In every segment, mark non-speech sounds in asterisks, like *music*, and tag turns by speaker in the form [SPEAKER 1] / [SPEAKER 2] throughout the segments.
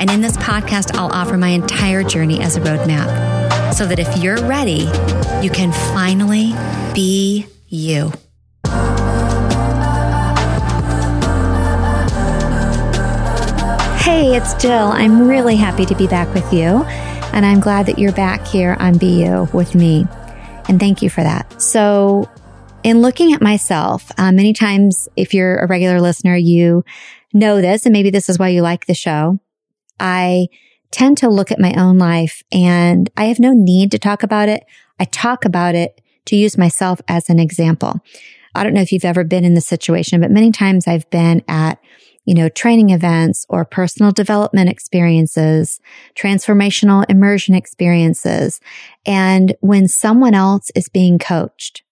[SPEAKER 1] And in this podcast, I'll offer my entire journey as a roadmap so that if you're ready, you can finally be you. Hey, it's Jill. I'm really happy to be back with you. And I'm glad that you're back here on Be You with me. And thank you for that. So in looking at myself, uh, many times, if you're a regular listener, you know this, and maybe this is why you like the show. I tend to look at my own life and I have no need to talk about it. I talk about it to use myself as an example. I don't know if you've ever been in this situation, but many times I've been at you know, training events or personal development experiences, transformational immersion experiences. And when someone else is being coached,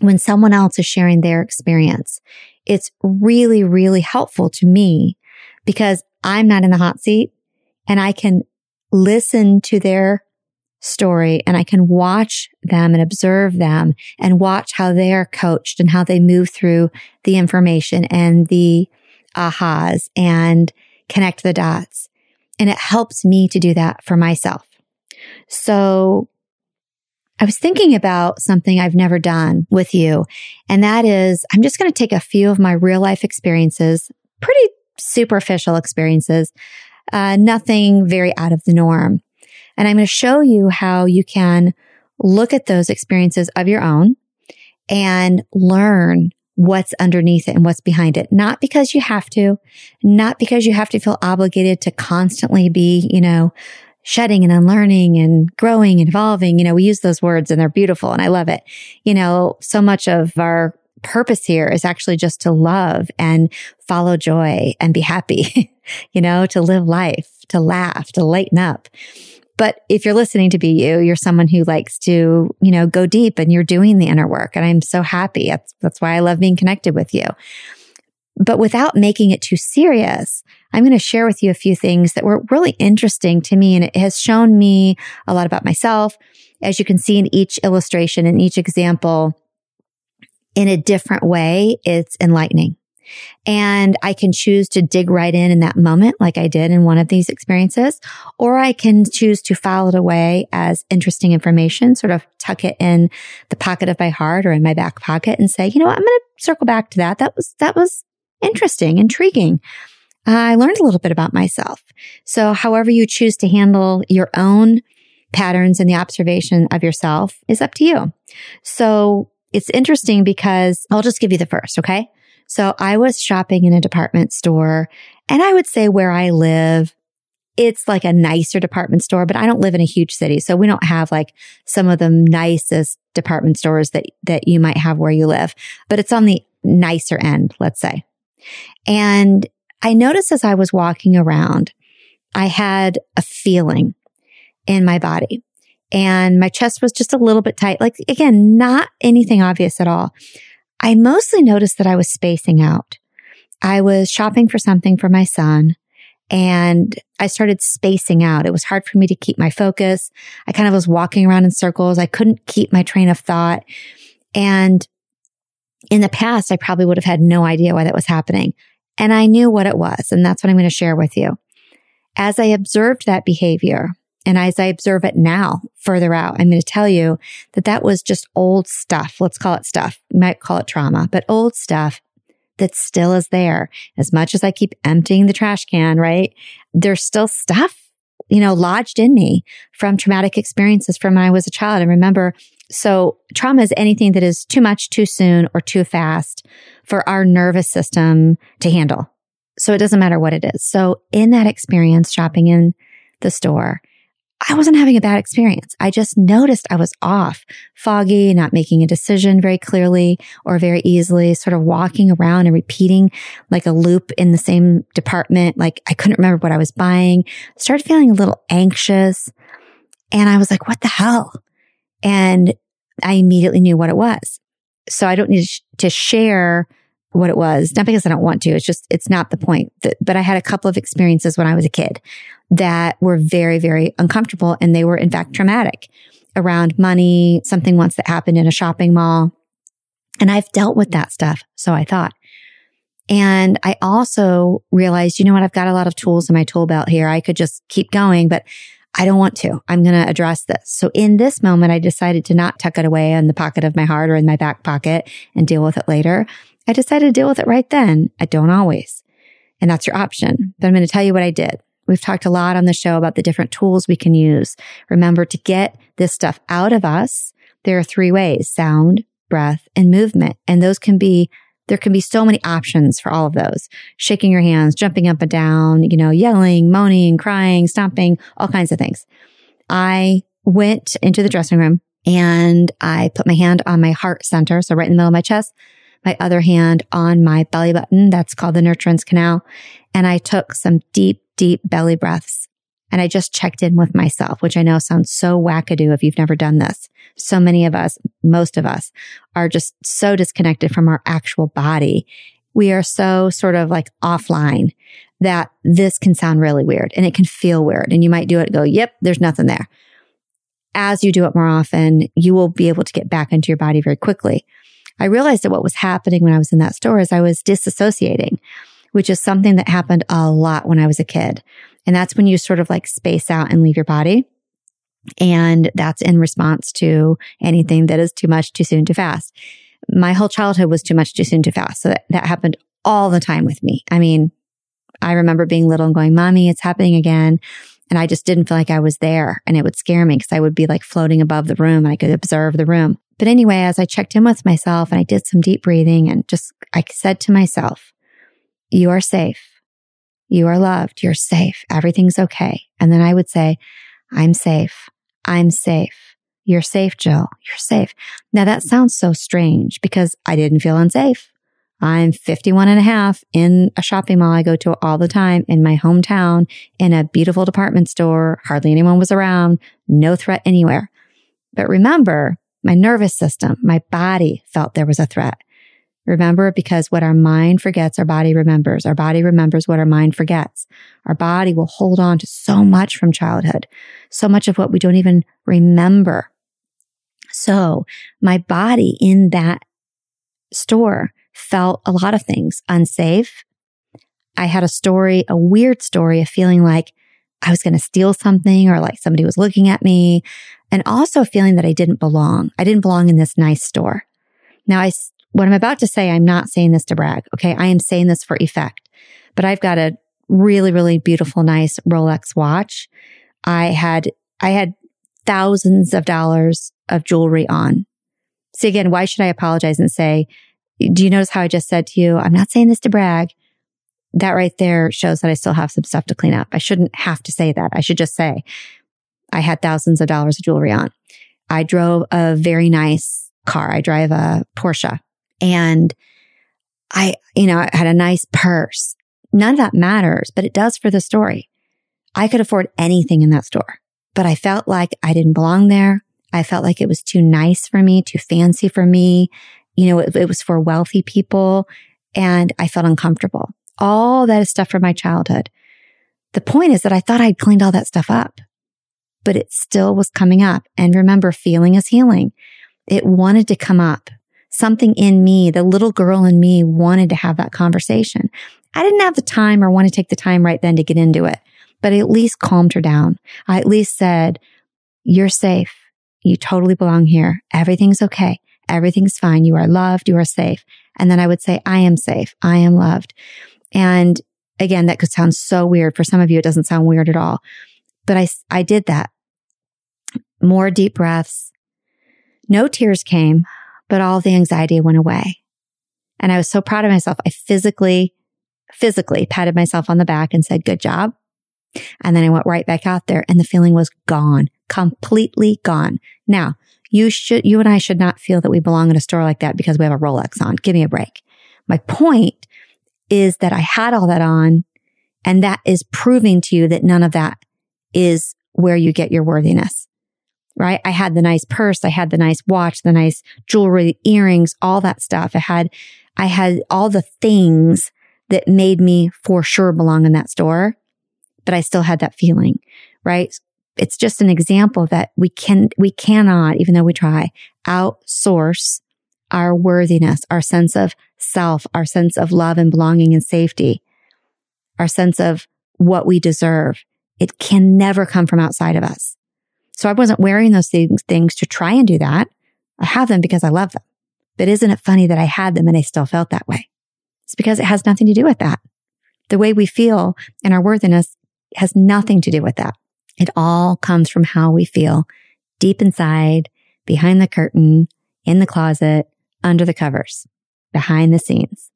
[SPEAKER 1] when someone else is sharing their experience, it's really, really helpful to me because I'm not in the hot seat and I can listen to their story and I can watch them and observe them and watch how they're coached and how they move through the information and the ahas and connect the dots. And it helps me to do that for myself. So I was thinking about something I've never done with you. And that is, I'm just going to take a few of my real life experiences, pretty superficial experiences, uh, nothing very out of the norm. And I'm going to show you how you can look at those experiences of your own and learn what's underneath it and what's behind it. Not because you have to, not because you have to feel obligated to constantly be, you know, shedding and unlearning and growing and evolving. You know, we use those words and they're beautiful and I love it. You know, so much of our purpose here is actually just to love and follow joy and be happy, *laughs* you know, to live life, to laugh, to lighten up. But if you're listening to Be You, you're someone who likes to, you know, go deep and you're doing the inner work. And I'm so happy. That's, that's why I love being connected with you. But without making it too serious, I'm going to share with you a few things that were really interesting to me. And it has shown me a lot about myself. As you can see in each illustration and each example, in a different way, it's enlightening. And I can choose to dig right in in that moment, like I did in one of these experiences, or I can choose to file it away as interesting information, sort of tuck it in the pocket of my heart or in my back pocket and say, you know what? I'm going to circle back to that. That was, that was interesting, intriguing. I learned a little bit about myself. So however you choose to handle your own patterns and the observation of yourself is up to you. So it's interesting because I'll just give you the first. Okay. So I was shopping in a department store and I would say where I live, it's like a nicer department store, but I don't live in a huge city. So we don't have like some of the nicest department stores that, that you might have where you live, but it's on the nicer end, let's say. And I noticed as I was walking around, I had a feeling in my body and my chest was just a little bit tight. Like again, not anything obvious at all. I mostly noticed that I was spacing out. I was shopping for something for my son and I started spacing out. It was hard for me to keep my focus. I kind of was walking around in circles. I couldn't keep my train of thought. And in the past, I probably would have had no idea why that was happening. And I knew what it was. And that's what I'm going to share with you. As I observed that behavior, and as I observe it now further out, I'm going to tell you that that was just old stuff. Let's call it stuff. You might call it trauma, but old stuff that still is there. As much as I keep emptying the trash can, right? There's still stuff, you know, lodged in me from traumatic experiences from when I was a child. And remember, so trauma is anything that is too much, too soon, or too fast for our nervous system to handle. So it doesn't matter what it is. So in that experience, shopping in the store, I wasn't having a bad experience. I just noticed I was off, foggy, not making a decision very clearly or very easily, sort of walking around and repeating like a loop in the same department. Like I couldn't remember what I was buying, started feeling a little anxious. And I was like, what the hell? And I immediately knew what it was. So I don't need to share what it was. Not because I don't want to. It's just, it's not the point. But I had a couple of experiences when I was a kid that were very, very uncomfortable. And they were in fact traumatic around money, something once that happened in a shopping mall. And I've dealt with that stuff. So I thought. And I also realized, you know what? I've got a lot of tools in my tool belt here. I could just keep going, but I don't want to. I'm going to address this. So in this moment, I decided to not tuck it away in the pocket of my heart or in my back pocket and deal with it later. I decided to deal with it right then. I don't always. And that's your option. But I'm going to tell you what I did. We've talked a lot on the show about the different tools we can use. Remember to get this stuff out of us. There are three ways, sound, breath, and movement. And those can be, there can be so many options for all of those. Shaking your hands, jumping up and down, you know, yelling, moaning, crying, stomping, all kinds of things. I went into the dressing room and I put my hand on my heart center. So right in the middle of my chest my other hand on my belly button. That's called the nurturance canal. And I took some deep, deep belly breaths and I just checked in with myself, which I know sounds so wackadoo if you've never done this. So many of us, most of us are just so disconnected from our actual body. We are so sort of like offline that this can sound really weird and it can feel weird. And you might do it go, yep, there's nothing there. As you do it more often, you will be able to get back into your body very quickly. I realized that what was happening when I was in that store is I was disassociating, which is something that happened a lot when I was a kid. And that's when you sort of like space out and leave your body. And that's in response to anything that is too much, too soon, too fast. My whole childhood was too much, too soon, too fast. So that, that happened all the time with me. I mean, I remember being little and going, mommy, it's happening again. And I just didn't feel like I was there and it would scare me because I would be like floating above the room and I could observe the room. But anyway, as I checked in with myself and I did some deep breathing and just, I said to myself, you are safe. You are loved. You're safe. Everything's okay. And then I would say, I'm safe. I'm safe. You're safe, Jill. You're safe. Now that sounds so strange because I didn't feel unsafe. I'm 51 and a half in a shopping mall I go to all the time in my hometown in a beautiful department store. Hardly anyone was around. No threat anywhere. But remember, my nervous system, my body felt there was a threat. Remember, because what our mind forgets, our body remembers. Our body remembers what our mind forgets. Our body will hold on to so much from childhood, so much of what we don't even remember. So my body in that store felt a lot of things unsafe. I had a story, a weird story of feeling like I was going to steal something or like somebody was looking at me and also feeling that I didn't belong. I didn't belong in this nice store. Now, I, what I'm about to say, I'm not saying this to brag. Okay. I am saying this for effect, but I've got a really, really beautiful, nice Rolex watch. I had, I had thousands of dollars of jewelry on. See, again, why should I apologize and say, do you notice how I just said to you, I'm not saying this to brag. That right there shows that I still have some stuff to clean up. I shouldn't have to say that. I should just say, I had thousands of dollars of jewelry on. I drove a very nice car. I drive a Porsche and I, you know, I had a nice purse. None of that matters, but it does for the story. I could afford anything in that store, but I felt like I didn't belong there. I felt like it was too nice for me, too fancy for me. You know, it, it was for wealthy people and I felt uncomfortable. All that is stuff from my childhood. The point is that I thought I'd cleaned all that stuff up but it still was coming up. And remember, feeling is healing. It wanted to come up. Something in me, the little girl in me wanted to have that conversation. I didn't have the time or want to take the time right then to get into it, but I at least calmed her down. I at least said, you're safe. You totally belong here. Everything's okay. Everything's fine. You are loved. You are safe. And then I would say, I am safe. I am loved. And again, that could sound so weird. For some of you, it doesn't sound weird at all But I, I did that. More deep breaths. No tears came, but all the anxiety went away. And I was so proud of myself. I physically, physically patted myself on the back and said, good job. And then I went right back out there and the feeling was gone, completely gone. Now you should, you and I should not feel that we belong in a store like that because we have a Rolex on. Give me a break. My point is that I had all that on and that is proving to you that none of that is where you get your worthiness, right? I had the nice purse. I had the nice watch, the nice jewelry, earrings, all that stuff. I had, I had all the things that made me for sure belong in that store, but I still had that feeling, right? It's just an example that we can, we cannot, even though we try, outsource our worthiness, our sense of self, our sense of love and belonging and safety, our sense of what we deserve. It can never come from outside of us. So I wasn't wearing those things, things to try and do that. I have them because I love them. But isn't it funny that I had them and I still felt that way? It's because it has nothing to do with that. The way we feel and our worthiness has nothing to do with that. It all comes from how we feel deep inside, behind the curtain, in the closet, under the covers, behind the scenes.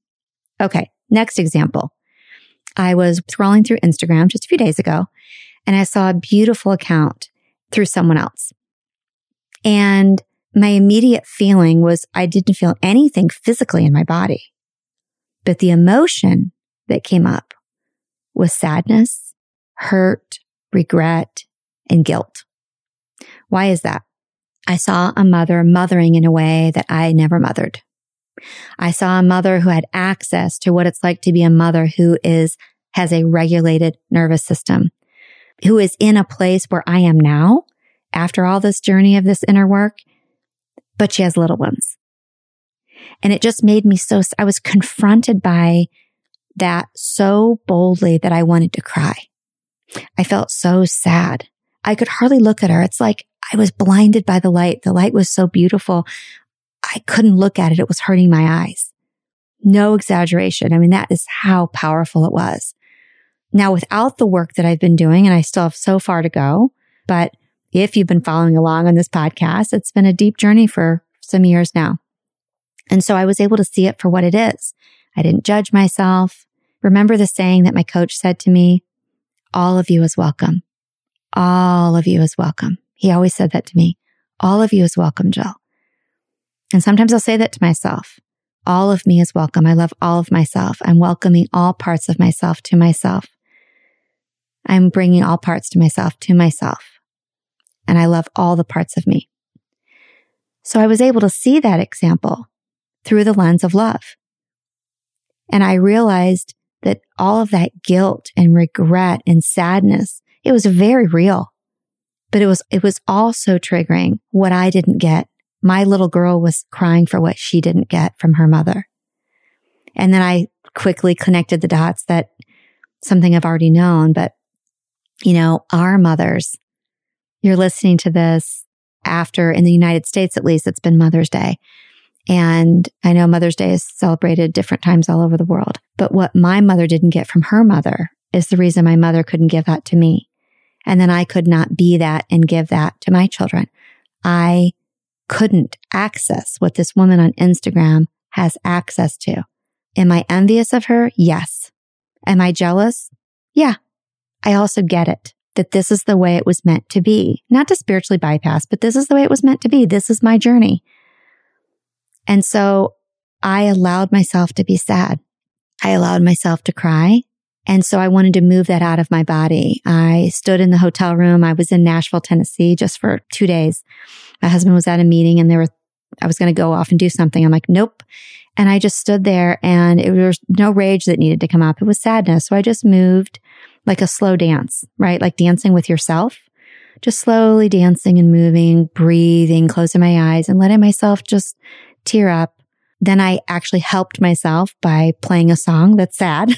[SPEAKER 1] Okay. Next example. I was scrolling through Instagram just a few days ago and I saw a beautiful account through someone else. And my immediate feeling was I didn't feel anything physically in my body, but the emotion that came up was sadness, hurt, regret, and guilt. Why is that? I saw a mother mothering in a way that I never mothered. I saw a mother who had access to what it's like to be a mother who is, has a regulated nervous system, who is in a place where I am now after all this journey of this inner work, but she has little ones. And it just made me so, I was confronted by that so boldly that I wanted to cry. I felt so sad. I could hardly look at her. It's like I was blinded by the light. The light was so beautiful. I couldn't look at it. It was hurting my eyes. No exaggeration. I mean, that is how powerful it was. Now, without the work that I've been doing, and I still have so far to go, but if you've been following along on this podcast, it's been a deep journey for some years now. And so I was able to see it for what it is. I didn't judge myself. Remember the saying that my coach said to me, all of you is welcome. All of you is welcome. He always said that to me. All of you is welcome, Jill. And sometimes I'll say that to myself. All of me is welcome. I love all of myself. I'm welcoming all parts of myself to myself. I'm bringing all parts to myself to myself. And I love all the parts of me. So I was able to see that example through the lens of love. And I realized that all of that guilt and regret and sadness, it was very real, but it was, it was also triggering what I didn't get. My little girl was crying for what she didn't get from her mother. And then I quickly connected the dots that something I've already known, but you know, our mothers, you're listening to this after in the United States, at least it's been Mother's Day. And I know Mother's Day is celebrated different times all over the world. But what my mother didn't get from her mother is the reason my mother couldn't give that to me. And then I could not be that and give that to my children. I couldn't access what this woman on Instagram has access to. Am I envious of her? Yes. Am I jealous? Yeah. I also get it that this is the way it was meant to be. Not to spiritually bypass, but this is the way it was meant to be. This is my journey. And so I allowed myself to be sad. I allowed myself to cry. And so I wanted to move that out of my body. I stood in the hotel room. I was in Nashville, Tennessee just for two days. My husband was at a meeting and there were, I was going to go off and do something. I'm like, nope. And I just stood there and it was no rage that needed to come up. It was sadness. So I just moved like a slow dance, right? Like dancing with yourself, just slowly dancing and moving, breathing, closing my eyes and letting myself just tear up. Then I actually helped myself by playing a song that's sad.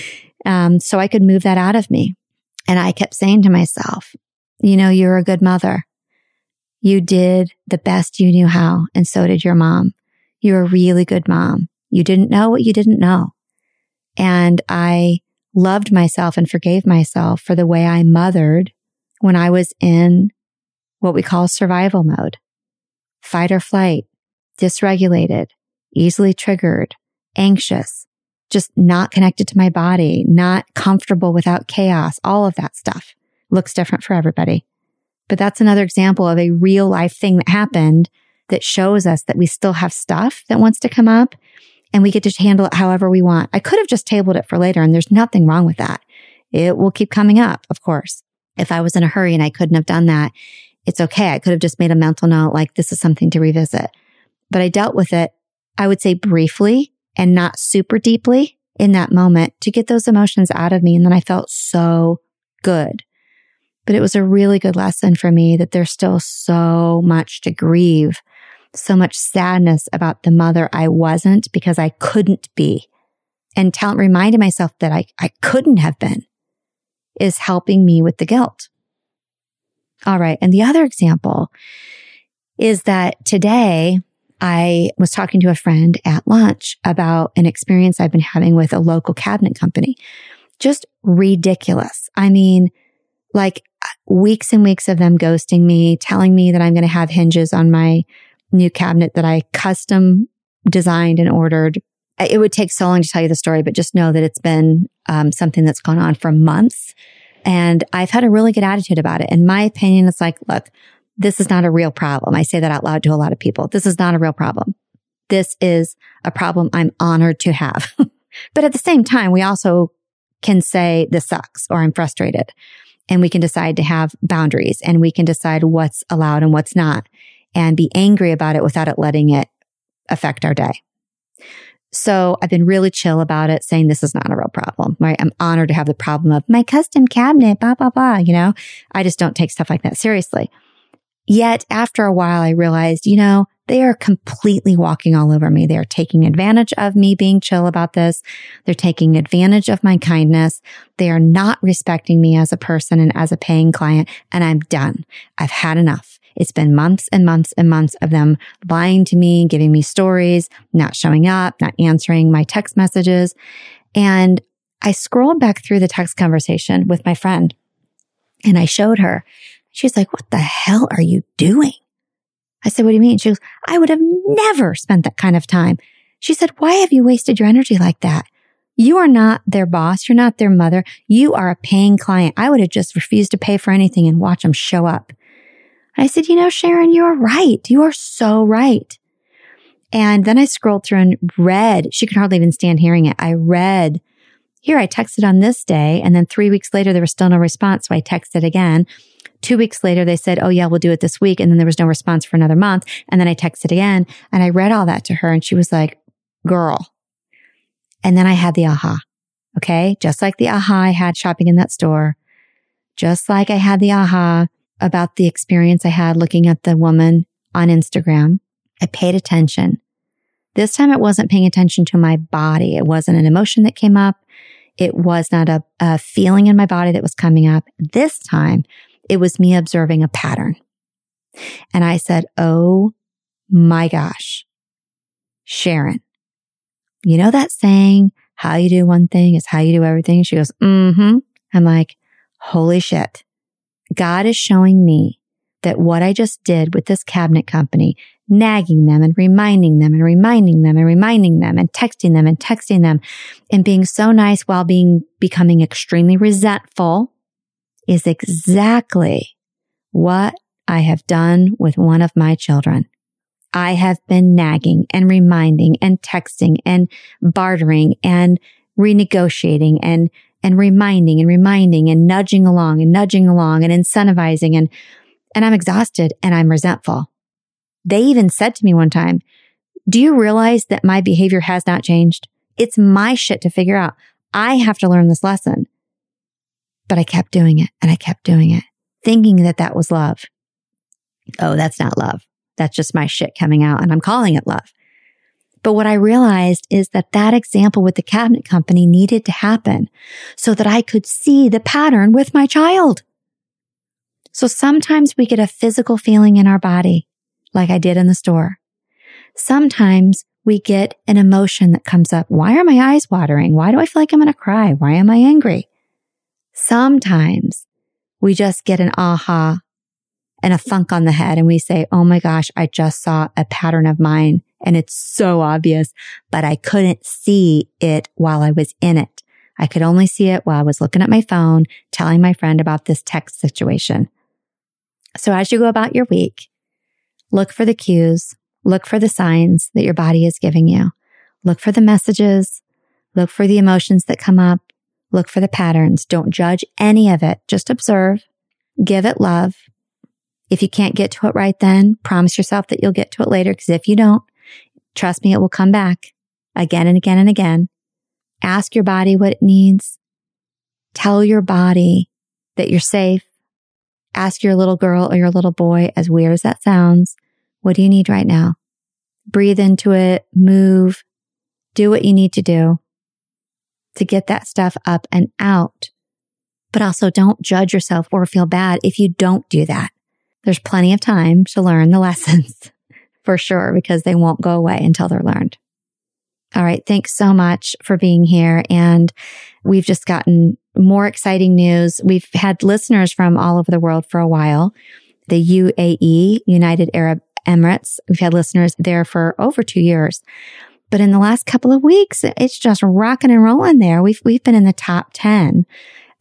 [SPEAKER 1] *laughs* um, so I could move that out of me. And I kept saying to myself, you know, you're a good mother. You did the best you knew how. And so did your mom. You're a really good mom. You didn't know what you didn't know. And I loved myself and forgave myself for the way I mothered when I was in what we call survival mode, fight or flight, dysregulated, easily triggered, anxious, just not connected to my body, not comfortable without chaos, all of that stuff looks different for everybody. But that's another example of a real life thing that happened that shows us that we still have stuff that wants to come up and we get to handle it however we want. I could have just tabled it for later and there's nothing wrong with that. It will keep coming up, of course. If I was in a hurry and I couldn't have done that, it's okay. I could have just made a mental note like this is something to revisit. But I dealt with it, I would say briefly and not super deeply in that moment to get those emotions out of me. And then I felt so good. But it was a really good lesson for me that there's still so much to grieve, so much sadness about the mother I wasn't because I couldn't be. And tell, reminding myself that I, I couldn't have been is helping me with the guilt. All right. And the other example is that today I was talking to a friend at lunch about an experience I've been having with a local cabinet company. Just ridiculous. I mean, like weeks and weeks of them ghosting me, telling me that I'm going to have hinges on my new cabinet that I custom designed and ordered. It would take so long to tell you the story, but just know that it's been um, something that's gone on for months. And I've had a really good attitude about it. In my opinion, it's like, look, this is not a real problem. I say that out loud to a lot of people. This is not a real problem. This is a problem I'm honored to have. *laughs* but at the same time, we also can say this sucks or I'm frustrated and we can decide to have boundaries and we can decide what's allowed and what's not and be angry about it without it letting it affect our day. So I've been really chill about it, saying this is not a real problem, right? I'm honored to have the problem of my custom cabinet, blah, blah, blah. You know, I just don't take stuff like that seriously. Yet after a while, I realized, you know, they are completely walking all over me. They are taking advantage of me being chill about this. They're taking advantage of my kindness. They are not respecting me as a person and as a paying client. And I'm done. I've had enough. It's been months and months and months of them lying to me, giving me stories, not showing up, not answering my text messages. And I scrolled back through the text conversation with my friend and I showed her. She's like, what the hell are you doing? I said, what do you mean? She goes, I would have never spent that kind of time. She said, why have you wasted your energy like that? You are not their boss. You're not their mother. You are a paying client. I would have just refused to pay for anything and watch them show up. I said, you know, Sharon, you're right. You are so right. And then I scrolled through and read, she could hardly even stand hearing it. I read, here I texted on this day. And then three weeks later, there was still no response. So I texted again. Two weeks later, they said, Oh yeah, we'll do it this week. And then there was no response for another month. And then I texted again and I read all that to her and she was like, girl. And then I had the aha. Okay. Just like the aha I had shopping in that store. Just like I had the aha about the experience I had looking at the woman on Instagram. I paid attention. This time it wasn't paying attention to my body. It wasn't an emotion that came up. It was not a, a feeling in my body that was coming up. This time it was me observing a pattern. And I said, Oh my gosh, Sharon, you know that saying, how you do one thing is how you do everything? She goes, mm-hmm. I'm like, holy shit. God is showing me that what I just did with this cabinet company, nagging them and reminding them and reminding them and reminding them and texting them and texting them and being so nice while being becoming extremely resentful is exactly what I have done with one of my children. I have been nagging and reminding and texting and bartering and renegotiating and and reminding and reminding and nudging along and nudging along and incentivizing and and I'm exhausted and I'm resentful. They even said to me one time, do you realize that my behavior has not changed? It's my shit to figure out. I have to learn this lesson. But I kept doing it and I kept doing it, thinking that that was love. Oh, that's not love. That's just my shit coming out and I'm calling it love. But what I realized is that that example with the cabinet company needed to happen so that I could see the pattern with my child. So sometimes we get a physical feeling in our body, like I did in the store. Sometimes we get an emotion that comes up. Why are my eyes watering? Why do I feel like I'm going to cry? Why am I angry? Sometimes we just get an aha and a funk on the head and we say, Oh my gosh, I just saw a pattern of mine and it's so obvious, but I couldn't see it while I was in it. I could only see it while I was looking at my phone, telling my friend about this text situation. So as you go about your week, look for the cues, look for the signs that your body is giving you. Look for the messages, look for the emotions that come up, look for the patterns. Don't judge any of it. Just observe, give it love. If you can't get to it right then, promise yourself that you'll get to it later. Cause if you don't, trust me, it will come back again and again and again. Ask your body what it needs. Tell your body that you're safe. Ask your little girl or your little boy, as weird as that sounds, what do you need right now? Breathe into it, move, do what you need to do to get that stuff up and out. But also don't judge yourself or feel bad if you don't do that. There's plenty of time to learn the *laughs* lessons for sure, because they won't go away until they're learned. All right. Thanks so much for being here. And we've just gotten more exciting news. We've had listeners from all over the world for a while. The UAE, United Arab Emirates. We've had listeners there for over two years. But in the last couple of weeks, it's just rocking and rolling there. We've, we've been in the top 10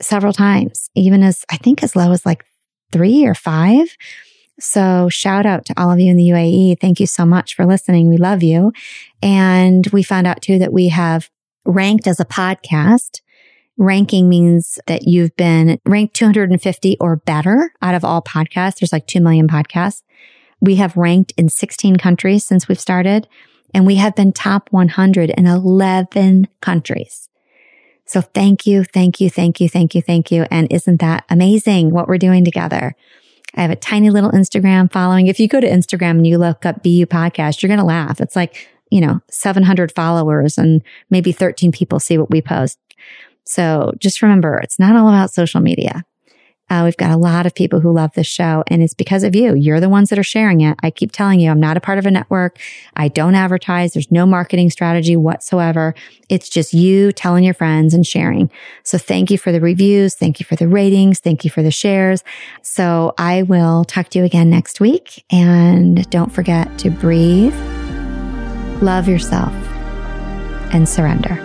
[SPEAKER 1] several times, even as I think as low as like three or five. So shout out to all of you in the UAE. Thank you so much for listening. We love you. And we found out too that we have ranked as a podcast. Ranking means that you've been ranked 250 or better out of all podcasts. There's like 2 million podcasts. We have ranked in 16 countries since we've started and we have been top 100 in 11 countries. So thank you, thank you, thank you, thank you, thank you. And isn't that amazing what we're doing together? I have a tiny little Instagram following. If you go to Instagram and you look up Be You podcast, you're going to laugh. It's like, you know, 700 followers and maybe 13 people see what we post. So just remember, it's not all about social media. Uh, we've got a lot of people who love this show and it's because of you. You're the ones that are sharing it. I keep telling you, I'm not a part of a network. I don't advertise. There's no marketing strategy whatsoever. It's just you telling your friends and sharing. So thank you for the reviews. Thank you for the ratings. Thank you for the shares. So I will talk to you again next week and don't forget to breathe, love yourself and surrender.